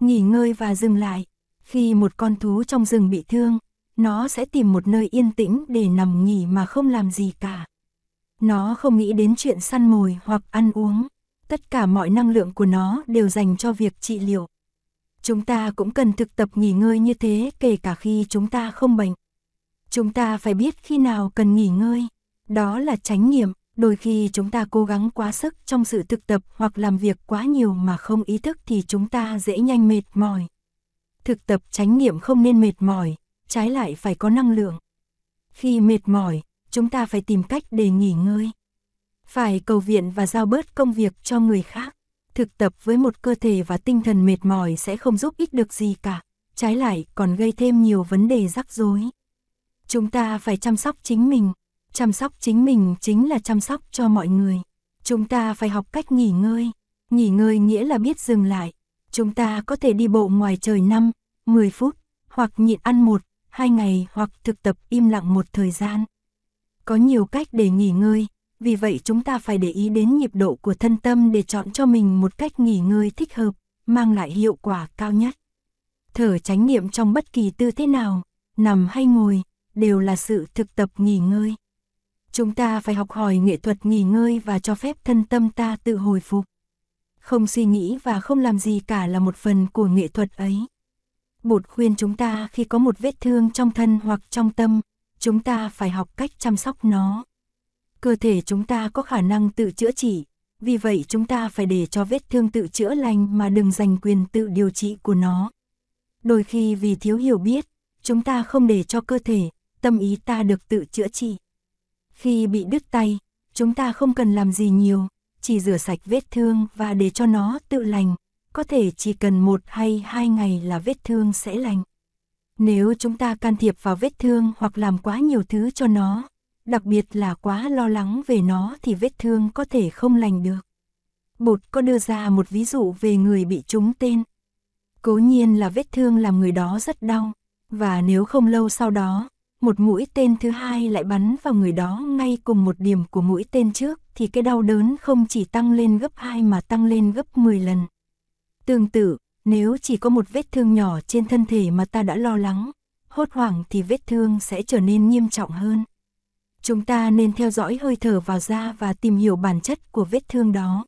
nghỉ ngơi và dừng lại. Khi một con thú trong rừng bị thương, nó sẽ tìm một nơi yên tĩnh để nằm nghỉ mà không làm gì cả. Nó không nghĩ đến chuyện săn mồi hoặc ăn uống. Tất cả mọi năng lượng của nó đều dành cho việc trị liệu. Chúng ta cũng cần thực tập nghỉ ngơi như thế kể cả khi chúng ta không bệnh. Chúng ta phải biết khi nào cần nghỉ ngơi. Đó là tránh nghiệm, đôi khi chúng ta cố gắng quá sức trong sự thực tập hoặc làm việc quá nhiều mà không ý thức thì chúng ta dễ nhanh mệt mỏi. Thực tập chánh niệm không nên mệt mỏi, trái lại phải có năng lượng. Khi mệt mỏi, chúng ta phải tìm cách để nghỉ ngơi. Phải cầu viện và giao bớt công việc cho người khác. Thực tập với một cơ thể và tinh thần mệt mỏi sẽ không giúp ích được gì cả, trái lại còn gây thêm nhiều vấn đề rắc rối. Chúng ta phải chăm sóc chính mình, chăm sóc chính mình chính là chăm sóc cho mọi người. Chúng ta phải học cách nghỉ ngơi, nghỉ ngơi nghĩa là biết dừng lại. Chúng ta có thể đi bộ ngoài trời 5, 10 phút, hoặc nhịn ăn một, hai ngày hoặc thực tập im lặng một thời gian. Có nhiều cách để nghỉ ngơi, vì vậy chúng ta phải để ý đến nhịp độ của thân tâm để chọn cho mình một cách nghỉ ngơi thích hợp, mang lại hiệu quả cao nhất. Thở chánh niệm trong bất kỳ tư thế nào, nằm hay ngồi, đều là sự thực tập nghỉ ngơi. Chúng ta phải học hỏi nghệ thuật nghỉ ngơi và cho phép thân tâm ta tự hồi phục. Không suy nghĩ và không làm gì cả là một phần của nghệ thuật ấy. Bụt khuyên chúng ta khi có một vết thương trong thân hoặc trong tâm, chúng ta phải học cách chăm sóc nó. Cơ thể chúng ta có khả năng tự chữa trị, vì vậy chúng ta phải để cho vết thương tự chữa lành mà đừng giành quyền tự điều trị của nó. Đôi khi vì thiếu hiểu biết, chúng ta không để cho cơ thể, tâm ý ta được tự chữa trị. Khi bị đứt tay, chúng ta không cần làm gì nhiều, chỉ rửa sạch vết thương và để cho nó tự lành, có thể chỉ cần một hay hai ngày là vết thương sẽ lành. Nếu chúng ta can thiệp vào vết thương hoặc làm quá nhiều thứ cho nó, đặc biệt là quá lo lắng về nó thì vết thương có thể không lành được. Bột có đưa ra một ví dụ về người bị trúng tên. Cố nhiên là vết thương làm người đó rất đau, và nếu không lâu sau đó, một mũi tên thứ hai lại bắn vào người đó ngay cùng một điểm của mũi tên trước thì cái đau đớn không chỉ tăng lên gấp 2 mà tăng lên gấp 10 lần. Tương tự, nếu chỉ có một vết thương nhỏ trên thân thể mà ta đã lo lắng, hốt hoảng thì vết thương sẽ trở nên nghiêm trọng hơn. Chúng ta nên theo dõi hơi thở vào da và tìm hiểu bản chất của vết thương đó.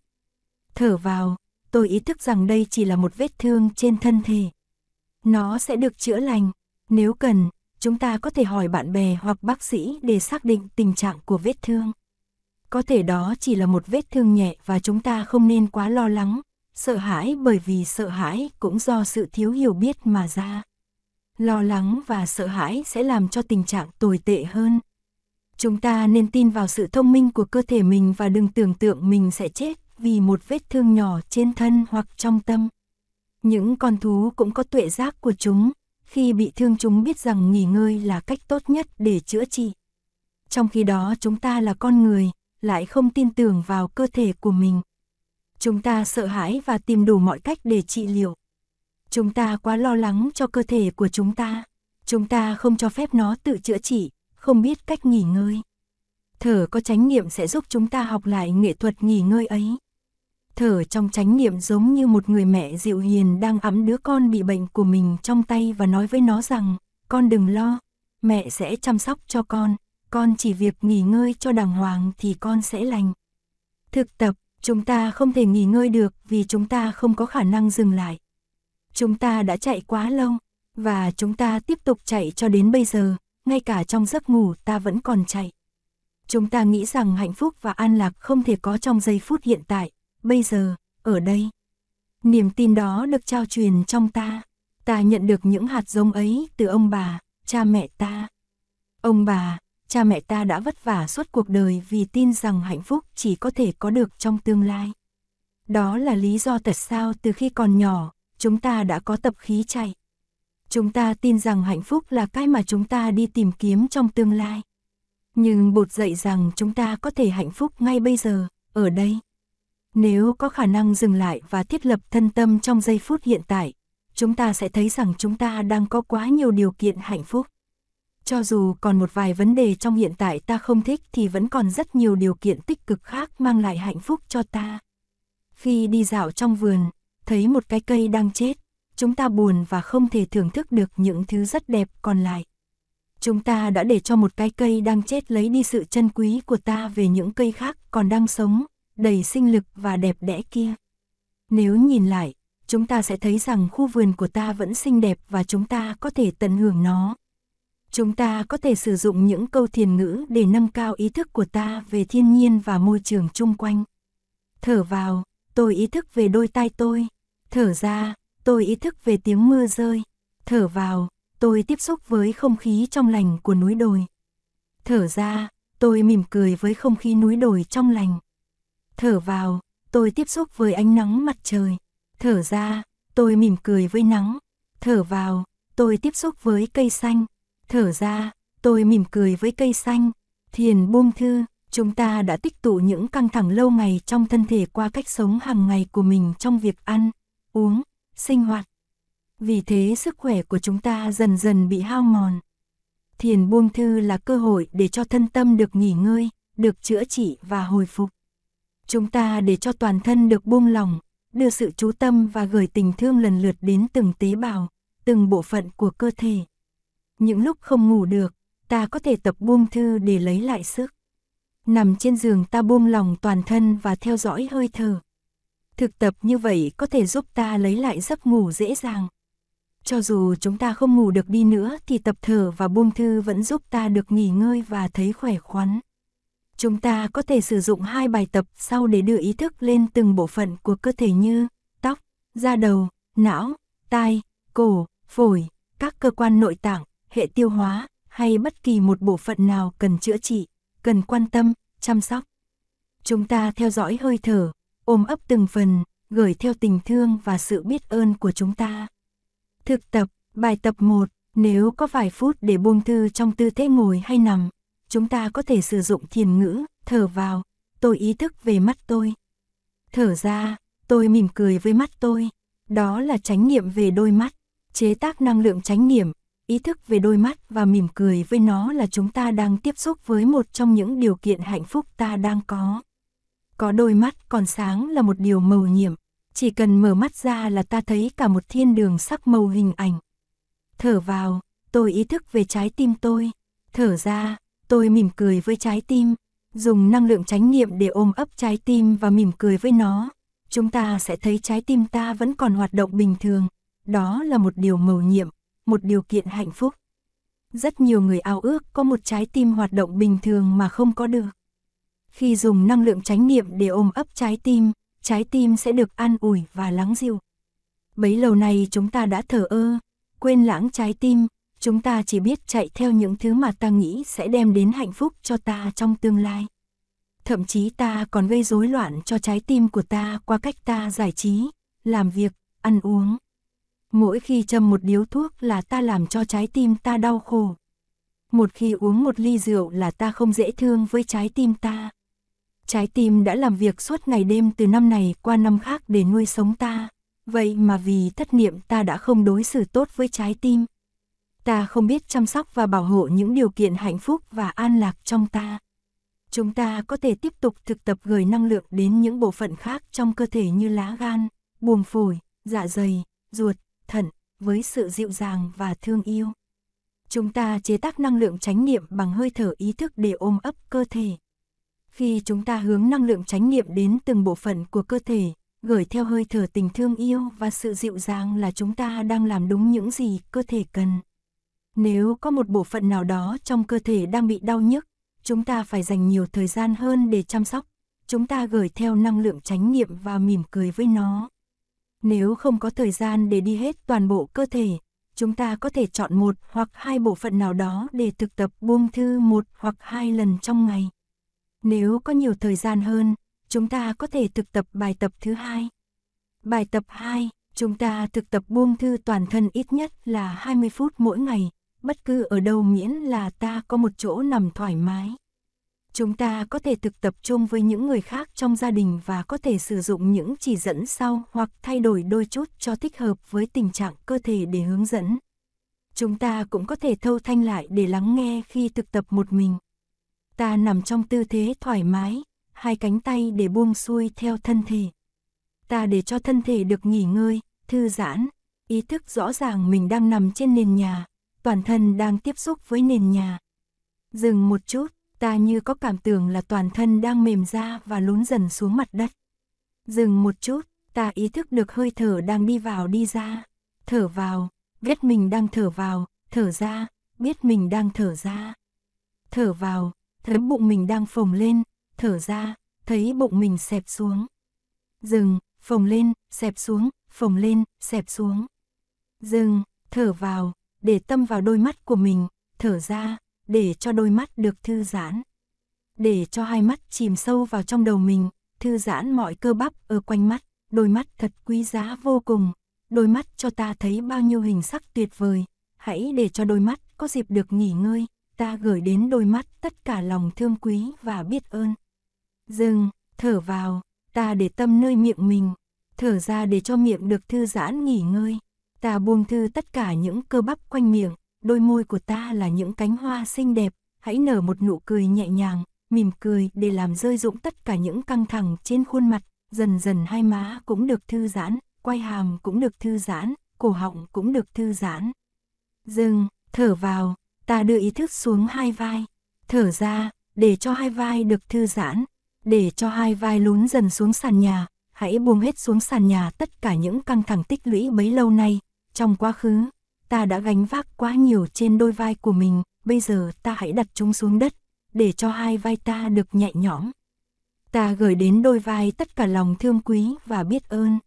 Thở vào, tôi ý thức rằng đây chỉ là một vết thương trên thân thể. Nó sẽ được chữa lành. Nếu cần, chúng ta có thể hỏi bạn bè hoặc bác sĩ để xác định tình trạng của vết thương. Có thể đó chỉ là một vết thương nhẹ và chúng ta không nên quá lo lắng, sợ hãi bởi vì sợ hãi cũng do sự thiếu hiểu biết mà ra. Lo lắng và sợ hãi sẽ làm cho tình trạng tồi tệ hơn. Chúng ta nên tin vào sự thông minh của cơ thể mình và đừng tưởng tượng mình sẽ chết vì một vết thương nhỏ trên thân hoặc trong tâm. Những con thú cũng có tuệ giác của chúng, khi bị thương chúng biết rằng nghỉ ngơi là cách tốt nhất để chữa trị. Trong khi đó chúng ta là con người, lại không tin tưởng vào cơ thể của mình. Chúng ta sợ hãi và tìm đủ mọi cách để trị liệu. Chúng ta quá lo lắng cho cơ thể của chúng ta. Chúng ta không cho phép nó tự chữa trị, không biết cách nghỉ ngơi. Thở có chánh niệm sẽ giúp chúng ta học lại nghệ thuật nghỉ ngơi ấy. Thở trong chánh niệm giống như một người mẹ dịu hiền đang ấm đứa con bị bệnh của mình trong tay và nói với nó rằng, con đừng lo, mẹ sẽ chăm sóc cho con, con chỉ việc nghỉ ngơi cho đàng hoàng thì con sẽ lành. Thực tập, chúng ta không thể nghỉ ngơi được vì chúng ta không có khả năng dừng lại. Chúng ta đã chạy quá lâu, và chúng ta tiếp tục chạy cho đến bây giờ, ngay cả trong giấc ngủ ta vẫn còn chạy. Chúng ta nghĩ rằng hạnh phúc và an lạc không thể có trong giây phút hiện tại, bây giờ, ở đây. Niềm tin đó được trao truyền trong ta, ta nhận được những hạt giống ấy từ ông bà, cha mẹ ta. Ông bà, cha mẹ ta đã vất vả suốt cuộc đời vì tin rằng hạnh phúc chỉ có thể có được trong tương lai. Đó là lý do tại sao từ khi còn nhỏ, chúng ta đã có tập khí chạy. Chúng ta tin rằng hạnh phúc là cái mà chúng ta đi tìm kiếm trong tương lai. Nhưng bột dạy rằng chúng ta có thể hạnh phúc ngay bây giờ, ở đây. Nếu có khả năng dừng lại và thiết lập thân tâm trong giây phút hiện tại, chúng ta sẽ thấy rằng chúng ta đang có quá nhiều điều kiện hạnh phúc. Cho dù còn một vài vấn đề trong hiện tại ta không thích thì vẫn còn rất nhiều điều kiện tích cực khác mang lại hạnh phúc cho ta. Khi đi dạo trong vườn, thấy một cái cây đang chết, chúng ta buồn và không thể thưởng thức được những thứ rất đẹp còn lại. Chúng ta đã để cho một cái cây đang chết lấy đi sự chân quý của ta về những cây khác còn đang sống, đầy sinh lực và đẹp đẽ kia. Nếu nhìn lại, chúng ta sẽ thấy rằng khu vườn của ta vẫn xinh đẹp và chúng ta có thể tận hưởng nó. Chúng ta có thể sử dụng những câu thiền ngữ để nâng cao ý thức của ta về thiên nhiên và môi trường chung quanh. Thở vào, tôi ý thức về đôi tai tôi. Thở ra, tôi ý thức về tiếng mưa rơi. Thở vào, tôi tiếp xúc với không khí trong lành của núi đồi. Thở ra, tôi mỉm cười với không khí núi đồi trong lành. Thở vào, tôi tiếp xúc với ánh nắng mặt trời. Thở ra, tôi mỉm cười với nắng. Thở vào, tôi tiếp xúc với cây xanh. Thở ra, tôi mỉm cười với cây xanh. Thiền buông thư, chúng ta đã tích tụ những căng thẳng lâu ngày trong thân thể qua cách sống hàng ngày của mình trong việc ăn, uống, sinh hoạt. Vì thế sức khỏe của chúng ta dần dần bị hao mòn. Thiền buông thư là cơ hội để cho thân tâm được nghỉ ngơi, được chữa trị và hồi phục. Chúng ta để cho toàn thân được buông lỏng, đưa sự chú tâm và gửi tình thương lần lượt đến từng tế bào, từng bộ phận của cơ thể. Những lúc không ngủ được, ta có thể tập buông thư để lấy lại sức. Nằm trên giường ta buông lòng toàn thân và theo dõi hơi thở. Thực tập như vậy có thể giúp ta lấy lại giấc ngủ dễ dàng. Cho dù chúng ta không ngủ được đi nữa thì tập thở và buông thư vẫn giúp ta được nghỉ ngơi và thấy khỏe khoắn. Chúng ta có thể sử dụng hai bài tập sau để đưa ý thức lên từng bộ phận của cơ thể như tóc, da đầu, não, tai, cổ, phổi, các cơ quan nội tạng, hệ tiêu hóa hay bất kỳ một bộ phận nào cần chữa trị, cần quan tâm, chăm sóc. Chúng ta theo dõi hơi thở, ôm ấp từng phần, gửi theo tình thương và sự biết ơn của chúng ta. Thực tập, bài tập 1, nếu có vài phút để buông thư trong tư thế ngồi hay nằm, chúng ta có thể sử dụng thiền ngữ, thở vào, tôi ý thức về mắt tôi. Thở ra, tôi mỉm cười với mắt tôi. Đó là chánh niệm về đôi mắt, chế tác năng lượng chánh niệm, ý thức về đôi mắt và mỉm cười với nó là chúng ta đang tiếp xúc với một trong những điều kiện hạnh phúc ta đang có. Có đôi mắt còn sáng là một điều màu nhiệm, chỉ cần mở mắt ra là ta thấy cả một thiên đường sắc màu hình ảnh. Thở vào, tôi ý thức về trái tim tôi. Thở ra, tôi mỉm cười với trái tim. Dùng năng lượng chánh niệm để ôm ấp trái tim và mỉm cười với nó. Chúng ta sẽ thấy trái tim ta vẫn còn hoạt động bình thường. Đó là một điều mầu nhiệm, một điều kiện hạnh phúc. Rất nhiều người ao ước có một trái tim hoạt động bình thường mà không có được. Khi dùng năng lượng chánh niệm để ôm ấp trái tim, trái tim sẽ được an ủi và lắng dịu. Bấy lâu nay chúng ta đã thở ơ, quên lãng trái tim, chúng ta chỉ biết chạy theo những thứ mà ta nghĩ sẽ đem đến hạnh phúc cho ta trong tương lai. Thậm chí ta còn gây rối loạn cho trái tim của ta qua cách ta giải trí, làm việc, ăn uống. Mỗi khi châm một điếu thuốc là ta làm cho trái tim ta đau khổ. Một khi uống một ly rượu là ta không dễ thương với trái tim ta. Trái tim đã làm việc suốt ngày đêm từ năm này qua năm khác để nuôi sống ta. Vậy mà vì thất niệm ta đã không đối xử tốt với trái tim. Ta không biết chăm sóc và bảo hộ những điều kiện hạnh phúc và an lạc trong ta. Chúng ta có thể tiếp tục thực tập gửi năng lượng đến những bộ phận khác trong cơ thể như lá gan, buồng phổi, dạ dày, ruột, thận, với sự dịu dàng và thương yêu. Chúng ta chế tác năng lượng chánh niệm bằng hơi thở ý thức để ôm ấp cơ thể. Khi chúng ta hướng năng lượng chánh niệm đến từng bộ phận của cơ thể, gửi theo hơi thở tình thương yêu và sự dịu dàng là chúng ta đang làm đúng những gì cơ thể cần. Nếu có một bộ phận nào đó trong cơ thể đang bị đau nhức, chúng ta phải dành nhiều thời gian hơn để chăm sóc. Chúng ta gửi theo năng lượng chánh niệm và mỉm cười với nó. Nếu không có thời gian để đi hết toàn bộ cơ thể, chúng ta có thể chọn một hoặc hai bộ phận nào đó để thực tập buông thư một hoặc hai lần trong ngày. Nếu có nhiều thời gian hơn, chúng ta có thể thực tập bài tập thứ hai. Bài tập 2, chúng ta thực tập buông thư toàn thân ít nhất là 20 phút mỗi ngày, bất cứ ở đâu miễn là ta có một chỗ nằm thoải mái. Chúng ta có thể thực tập chung với những người khác trong gia đình và có thể sử dụng những chỉ dẫn sau hoặc thay đổi đôi chút cho thích hợp với tình trạng cơ thể để hướng dẫn. Chúng ta cũng có thể thâu thanh lại để lắng nghe khi thực tập một mình. Ta nằm trong tư thế thoải mái, hai cánh tay để buông xuôi theo thân thể. Ta để cho thân thể được nghỉ ngơi, thư giãn. ý thức rõ ràng mình đang nằm trên nền nhà, toàn thân đang tiếp xúc với nền nhà. Dừng một chút, ta như có cảm tưởng là toàn thân đang mềm ra và lún dần xuống mặt đất. Dừng một chút, ta ý thức được hơi thở đang đi vào đi ra. Thở vào, biết mình đang thở vào, thở ra, biết mình đang thở ra. Thở vào, thấy bụng mình đang phồng lên, thở ra, thấy bụng mình xẹp xuống. Dừng, phồng lên, xẹp xuống, phồng lên, xẹp xuống. Dừng, thở vào, để tâm vào đôi mắt của mình, thở ra, để cho đôi mắt được thư giãn. Để cho hai mắt chìm sâu vào trong đầu mình, thư giãn mọi cơ bắp ở quanh mắt, đôi mắt thật quý giá vô cùng. Đôi mắt cho ta thấy bao nhiêu hình sắc tuyệt vời, hãy để cho đôi mắt có dịp được nghỉ ngơi, ta gửi đến đôi mắt tất cả lòng thương quý và biết ơn. Dừng, thở vào, ta để tâm nơi miệng mình, thở ra để cho miệng được thư giãn nghỉ ngơi. Ta buông thư tất cả những cơ bắp quanh miệng, đôi môi của ta là những cánh hoa xinh đẹp, hãy nở một nụ cười nhẹ nhàng, mỉm cười để làm rơi rụng tất cả những căng thẳng trên khuôn mặt, dần dần hai má cũng được thư giãn, quay hàm cũng được thư giãn, cổ họng cũng được thư giãn. Dừng, thở vào, ta đưa ý thức xuống hai vai, thở ra, để cho hai vai được thư giãn, để cho hai vai lún dần xuống sàn nhà, hãy buông hết xuống sàn nhà tất cả những căng thẳng tích lũy bấy lâu nay, trong quá khứ, ta đã gánh vác quá nhiều trên đôi vai của mình, bây giờ ta hãy đặt chúng xuống đất, để cho hai vai ta được nhẹ nhõm. Ta gửi đến đôi vai tất cả lòng thương quý và biết ơn.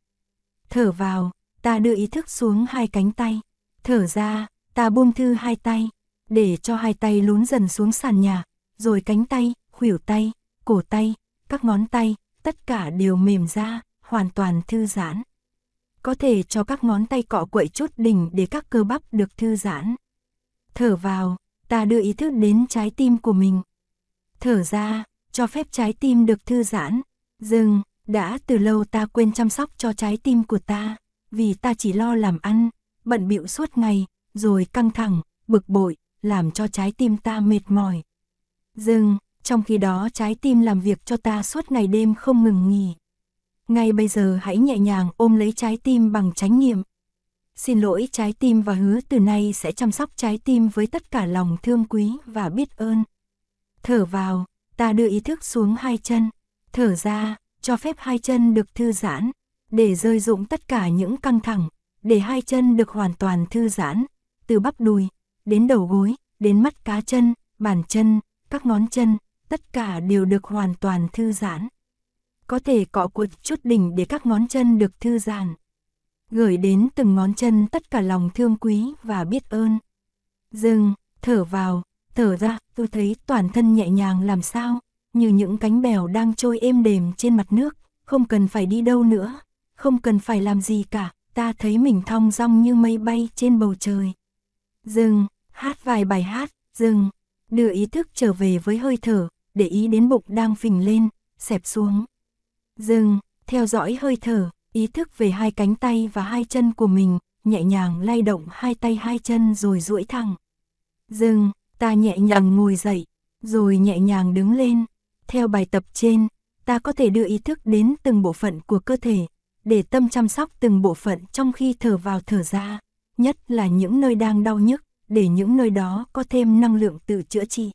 Thở vào, ta đưa ý thức xuống hai cánh tay. Thở ra, ta buông thư hai tay, để cho hai tay lún dần xuống sàn nhà, rồi cánh tay, khuỷu tay, cổ tay, các ngón tay, tất cả đều mềm ra, hoàn toàn thư giãn. Có thể cho các ngón tay cọ quậy chút đỉnh để các cơ bắp được thư giãn. Thở vào, ta đưa ý thức đến trái tim của mình. Thở ra, cho phép trái tim được thư giãn. Dừng, đã từ lâu ta quên chăm sóc cho trái tim của ta, vì ta chỉ lo làm ăn, bận bịu suốt ngày, rồi căng thẳng, bực bội, làm cho trái tim ta mệt mỏi. Dừng, trong khi đó trái tim làm việc cho ta suốt ngày đêm không ngừng nghỉ. Ngay bây giờ hãy nhẹ nhàng ôm lấy trái tim bằng chánh niệm. Xin lỗi trái tim và hứa từ nay sẽ chăm sóc trái tim với tất cả lòng thương quý và biết ơn. Thở vào, ta đưa ý thức xuống hai chân. Thở ra, cho phép hai chân được thư giãn, để rơi dụng tất cả những căng thẳng, để hai chân được hoàn toàn thư giãn, từ bắp đùi, đến đầu gối, đến mắt cá chân, bàn chân, các ngón chân, tất cả đều được hoàn toàn thư giãn. Có thể cọ cuột chút đỉnh để các ngón chân được thư giãn. Gửi đến từng ngón chân tất cả lòng thương quý và biết ơn. Dừng, thở vào, thở ra, tôi thấy toàn thân nhẹ nhàng làm sao, như những cánh bèo đang trôi êm đềm trên mặt nước, không cần phải đi đâu nữa, không cần phải làm gì cả, ta thấy mình thong dong như mây bay trên bầu trời. Dừng, hát vài bài hát, dừng, đưa ý thức trở về với hơi thở, để ý đến bụng đang phình lên, xẹp xuống. Dừng, theo dõi hơi thở, ý thức về hai cánh tay và hai chân của mình, nhẹ nhàng lay động hai tay hai chân rồi duỗi thẳng. Dừng, ta nhẹ nhàng ngồi dậy, rồi nhẹ nhàng đứng lên. Theo bài tập trên, ta có thể đưa ý thức đến từng bộ phận của cơ thể, để tâm chăm sóc từng bộ phận trong khi thở vào thở ra, nhất là những nơi đang đau nhức, để những nơi đó có thêm năng lượng tự chữa trị.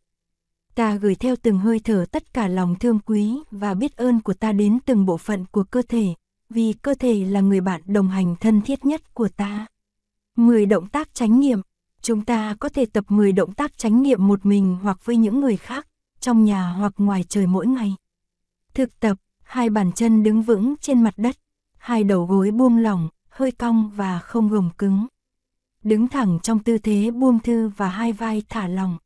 Ta gửi theo từng hơi thở tất cả lòng thương quý và biết ơn của ta đến từng bộ phận của cơ thể, vì cơ thể là người bạn đồng hành thân thiết nhất của ta. 10 động tác chánh niệm, chúng ta có thể tập 10 động tác chánh niệm một mình hoặc với những người khác, trong nhà hoặc ngoài trời mỗi ngày. Thực tập, hai bàn chân đứng vững trên mặt đất, hai đầu gối buông lỏng, hơi cong và không gồng cứng. Đứng thẳng trong tư thế buông thư và hai vai thả lỏng.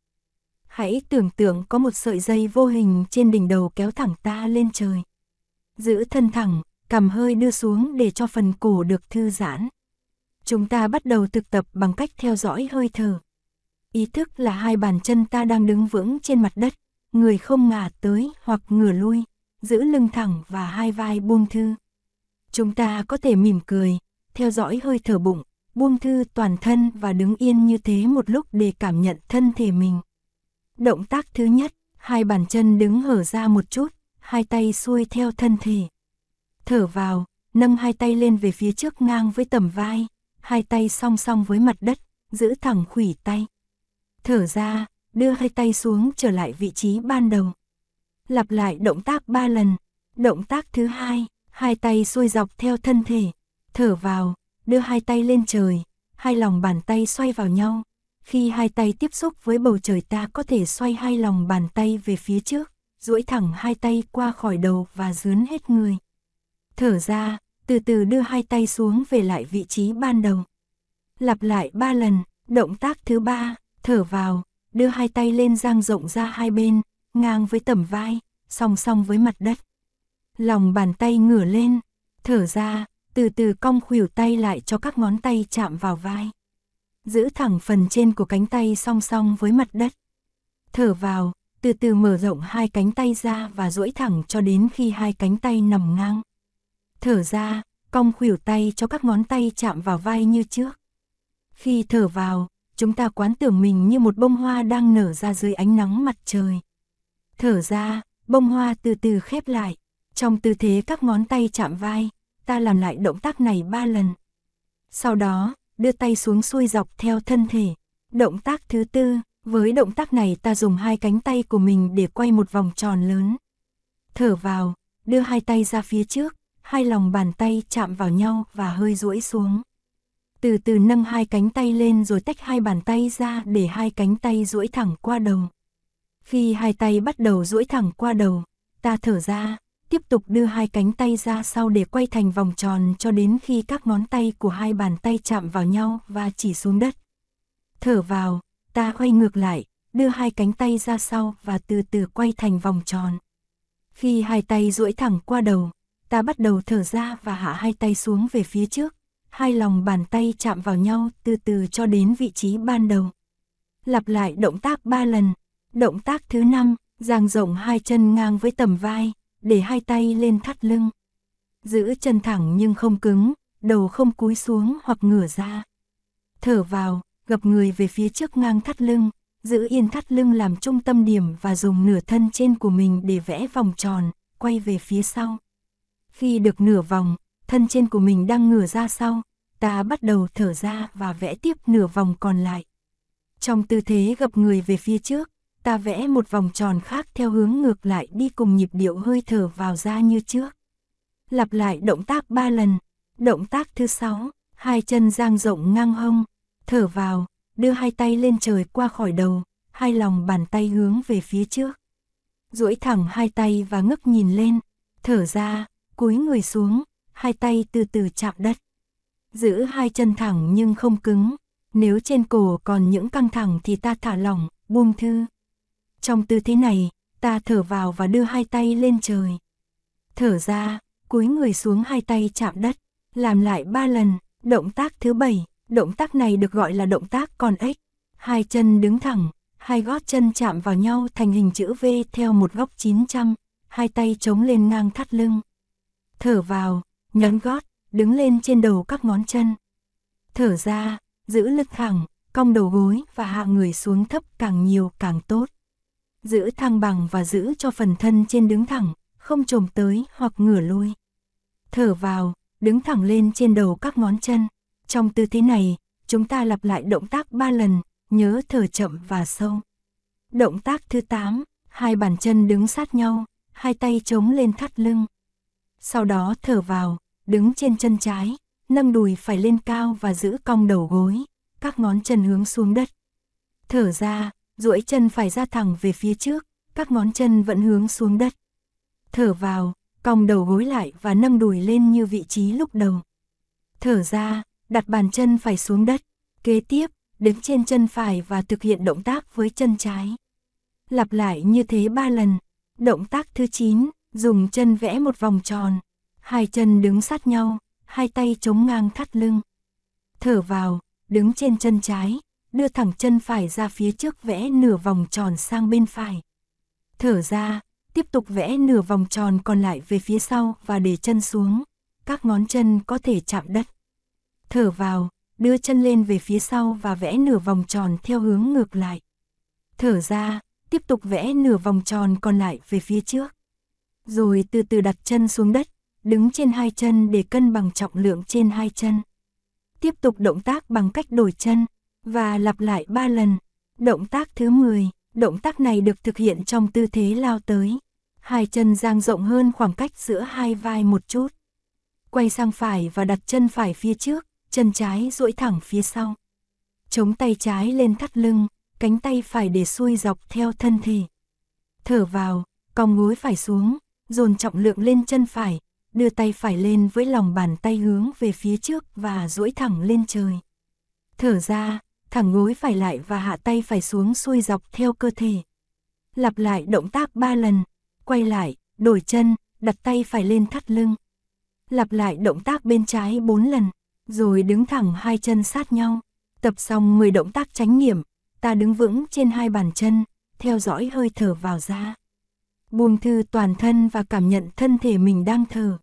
Hãy tưởng tượng có một sợi dây vô hình trên đỉnh đầu kéo thẳng ta lên trời. Giữ thân thẳng, cầm hơi đưa xuống để cho phần cổ được thư giãn. Chúng ta bắt đầu thực tập bằng cách theo dõi hơi thở. Ý thức là hai bàn chân ta đang đứng vững trên mặt đất, người không ngả tới hoặc ngửa lui, giữ lưng thẳng và hai vai buông thư. Chúng ta có thể mỉm cười, theo dõi hơi thở bụng, buông thư toàn thân và đứng yên như thế một lúc để cảm nhận thân thể mình. Động tác thứ nhất, hai bàn chân đứng hở ra một chút, hai tay xuôi theo thân thể. Thở vào, nâng hai tay lên về phía trước ngang với tầm vai, hai tay song song với mặt đất, giữ thẳng khủy tay. Thở ra, đưa hai tay xuống trở lại vị trí ban đầu. Lặp lại động tác ba lần. Động tác thứ hai, hai tay xuôi dọc theo thân thể. Thở vào, đưa hai tay lên trời, hai lòng bàn tay xoay vào nhau. Khi hai tay tiếp xúc với bầu trời ta có thể xoay hai lòng bàn tay về phía trước, duỗi thẳng hai tay qua khỏi đầu và dướn hết người. Thở ra, từ từ đưa hai tay xuống về lại vị trí ban đầu. Lặp lại ba lần, động tác thứ ba, thở vào, đưa hai tay lên dang rộng ra hai bên, ngang với tầm vai, song song với mặt đất. Lòng bàn tay ngửa lên, thở ra, từ từ cong khuỷu tay lại cho các ngón tay chạm vào vai. Giữ thẳng phần trên của cánh tay song song với mặt đất. Thở vào, từ từ mở rộng hai cánh tay ra và duỗi thẳng cho đến khi hai cánh tay nằm ngang. Thở ra, cong khuỷu tay cho các ngón tay chạm vào vai như trước. Khi thở vào, chúng ta quán tưởng mình như một bông hoa đang nở ra dưới ánh nắng mặt trời. Thở ra, bông hoa từ từ khép lại, trong tư thế các ngón tay chạm vai, ta làm lại động tác này ba lần. Sau đó, đưa tay xuống xuôi dọc theo thân thể. Động tác thứ tư, với động tác này ta dùng hai cánh tay của mình để quay một vòng tròn lớn. Thở vào, đưa hai tay ra phía trước, hai lòng bàn tay chạm vào nhau và hơi duỗi xuống. Từ từ nâng hai cánh tay lên rồi tách hai bàn tay ra để hai cánh tay duỗi thẳng qua đầu. Khi hai tay bắt đầu duỗi thẳng qua đầu, ta thở ra, tiếp tục đưa hai cánh tay ra sau để quay thành vòng tròn cho đến khi các ngón tay của hai bàn tay chạm vào nhau và chỉ xuống đất. Thở vào, ta quay ngược lại, đưa hai cánh tay ra sau và từ từ quay thành vòng tròn. Khi hai tay duỗi thẳng qua đầu, ta bắt đầu thở ra và hạ hai tay xuống về phía trước, hai lòng bàn tay chạm vào nhau từ từ cho đến vị trí ban đầu. Lặp lại động tác ba lần. Động tác thứ năm, dang rộng hai chân ngang với tầm vai, để hai tay lên thắt lưng. Giữ chân thẳng nhưng không cứng, đầu không cúi xuống hoặc ngửa ra. Thở vào, gập người về phía trước ngang thắt lưng, giữ yên thắt lưng làm trung tâm điểm và dùng nửa thân trên của mình để vẽ vòng tròn, quay về phía sau. Khi được nửa vòng, thân trên của mình đang ngửa ra sau, ta bắt đầu thở ra và vẽ tiếp nửa vòng còn lại. Trong tư thế gập người về phía trước, ta vẽ một vòng tròn khác theo hướng ngược lại đi cùng nhịp điệu hơi thở vào ra như trước. Lặp lại động tác 3 lần. Động tác thứ 6, hai chân dang rộng ngang hông, thở vào, đưa hai tay lên trời qua khỏi đầu, hai lòng bàn tay hướng về phía trước. duỗi thẳng hai tay và ngước nhìn lên, thở ra, cúi người xuống, hai tay từ từ chạm đất. Giữ hai chân thẳng nhưng không cứng, nếu trên cổ còn những căng thẳng thì ta thả lỏng, buông thư. Trong tư thế này, ta thở vào và đưa hai tay lên trời. Thở ra, cúi người xuống hai tay chạm đất, làm lại ba lần, động tác thứ bảy, động tác này được gọi là động tác con ếch. Hai chân đứng thẳng, hai gót chân chạm vào nhau thành hình chữ V theo một góc 900, hai tay chống lên ngang thắt lưng. Thở vào, nhấn gót, đứng lên trên đầu các ngón chân. Thở ra, giữ lực thẳng, cong đầu gối và hạ người xuống thấp càng nhiều càng tốt giữ thăng bằng và giữ cho phần thân trên đứng thẳng, không trồm tới hoặc ngửa lui. Thở vào, đứng thẳng lên trên đầu các ngón chân. Trong tư thế này, chúng ta lặp lại động tác 3 lần, nhớ thở chậm và sâu. Động tác thứ 8, hai bàn chân đứng sát nhau, hai tay chống lên thắt lưng. Sau đó thở vào, đứng trên chân trái, nâng đùi phải lên cao và giữ cong đầu gối, các ngón chân hướng xuống đất. Thở ra, duỗi chân phải ra thẳng về phía trước, các ngón chân vẫn hướng xuống đất. Thở vào, cong đầu gối lại và nâng đùi lên như vị trí lúc đầu. Thở ra, đặt bàn chân phải xuống đất, kế tiếp, đứng trên chân phải và thực hiện động tác với chân trái. Lặp lại như thế ba lần. Động tác thứ 9, dùng chân vẽ một vòng tròn, hai chân đứng sát nhau, hai tay chống ngang thắt lưng. Thở vào, đứng trên chân trái, đưa thẳng chân phải ra phía trước vẽ nửa vòng tròn sang bên phải. Thở ra, tiếp tục vẽ nửa vòng tròn còn lại về phía sau và để chân xuống, các ngón chân có thể chạm đất. Thở vào, đưa chân lên về phía sau và vẽ nửa vòng tròn theo hướng ngược lại. Thở ra, tiếp tục vẽ nửa vòng tròn còn lại về phía trước. Rồi từ từ đặt chân xuống đất, đứng trên hai chân để cân bằng trọng lượng trên hai chân. Tiếp tục động tác bằng cách đổi chân, và lặp lại 3 lần. Động tác thứ 10, động tác này được thực hiện trong tư thế lao tới. Hai chân dang rộng hơn khoảng cách giữa hai vai một chút. Quay sang phải và đặt chân phải phía trước, chân trái duỗi thẳng phía sau. Chống tay trái lên thắt lưng, cánh tay phải để xuôi dọc theo thân thể. Thở vào, cong gối phải xuống, dồn trọng lượng lên chân phải, đưa tay phải lên với lòng bàn tay hướng về phía trước và duỗi thẳng lên trời. Thở ra, thẳng gối phải lại và hạ tay phải xuống xuôi dọc theo cơ thể. Lặp lại động tác 3 lần, quay lại, đổi chân, đặt tay phải lên thắt lưng. Lặp lại động tác bên trái 4 lần, rồi đứng thẳng hai chân sát nhau. Tập xong 10 động tác tránh nghiệm, ta đứng vững trên hai bàn chân, theo dõi hơi thở vào ra. Buông thư toàn thân và cảm nhận thân thể mình đang thở.